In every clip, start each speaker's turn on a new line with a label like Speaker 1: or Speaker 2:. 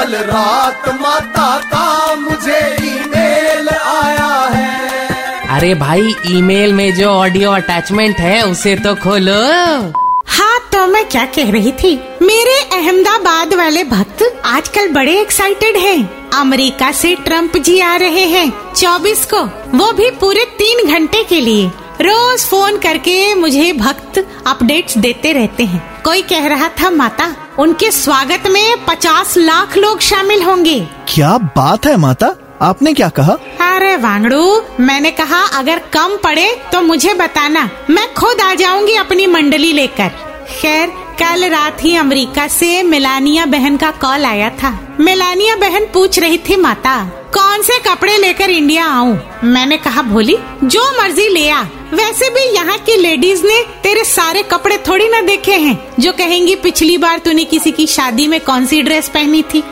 Speaker 1: कल रात माता का मुझे ईमेल आया है।
Speaker 2: अरे भाई ईमेल में जो ऑडियो अटैचमेंट है उसे तो खोलो।
Speaker 3: हाँ तो मैं क्या कह रही थी? मेरे अहमदाबाद वाले भक्त आजकल बड़े एक्साइटेड हैं। अमेरिका से ट्रंप जी आ रहे हैं। 24 को वो भी पूरे तीन घंटे के लिए। रोज फ़ोन करके मुझे भक्त अपडेट्स देते रहते हैं। कोई कह रहा था माता उनके स्वागत में पचास लाख लोग शामिल होंगे।
Speaker 4: क्या बात है माता आपने क्या कहा?
Speaker 3: अरे वांगड़ू मैंने कहा अगर कम पड़े तो मुझे बताना मैं खुद आ जाऊँगी अपनी मंडली लेकर। खैर कल रात ही अमेरिका से मिलानिया बहन का कॉल आया था। मिलानिया बहन पूछ रही थी माता कौन से कपड़े लेकर इंडिया आऊँ? मैंने कहा, भोली, जो मर्ज़ी ले आ। वैसे भी यहाँ की लेडीज़ ने तेरे सारे कपड़े थोड़ी ना देखे हैं, जो कहेंगी, पिछली बार तूने किसी की शादी में कौन सी ड्रेस पहनी थी?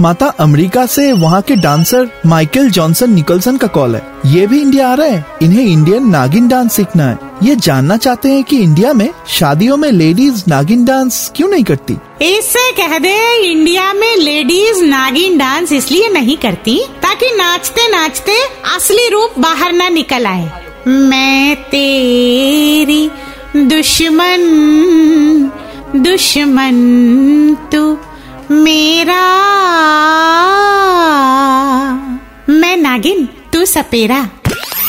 Speaker 4: माता, अमेरिका से वहाँ के डांसर माइकल जॉनसन निकलसन का कॉल है। ये भी इंडिया आ रहे हैं। इन्हें इंडियन नागिन डांस सीखना है। ये जानना चाहते हैं कि इंडिया में शादियों में लेडीज़ नागिन डांस क्यों नहीं करती?
Speaker 3: इससे कह दे, इंडिया में लेडीज़ नागिन डांस इसलिए नहीं करती ताकि नाचते नाचते असली रूप बाहर ना निकल आए। मैं तेरी दुश्मन दुश्मन तू मेरा। मैं नागिन, तू सपेरा।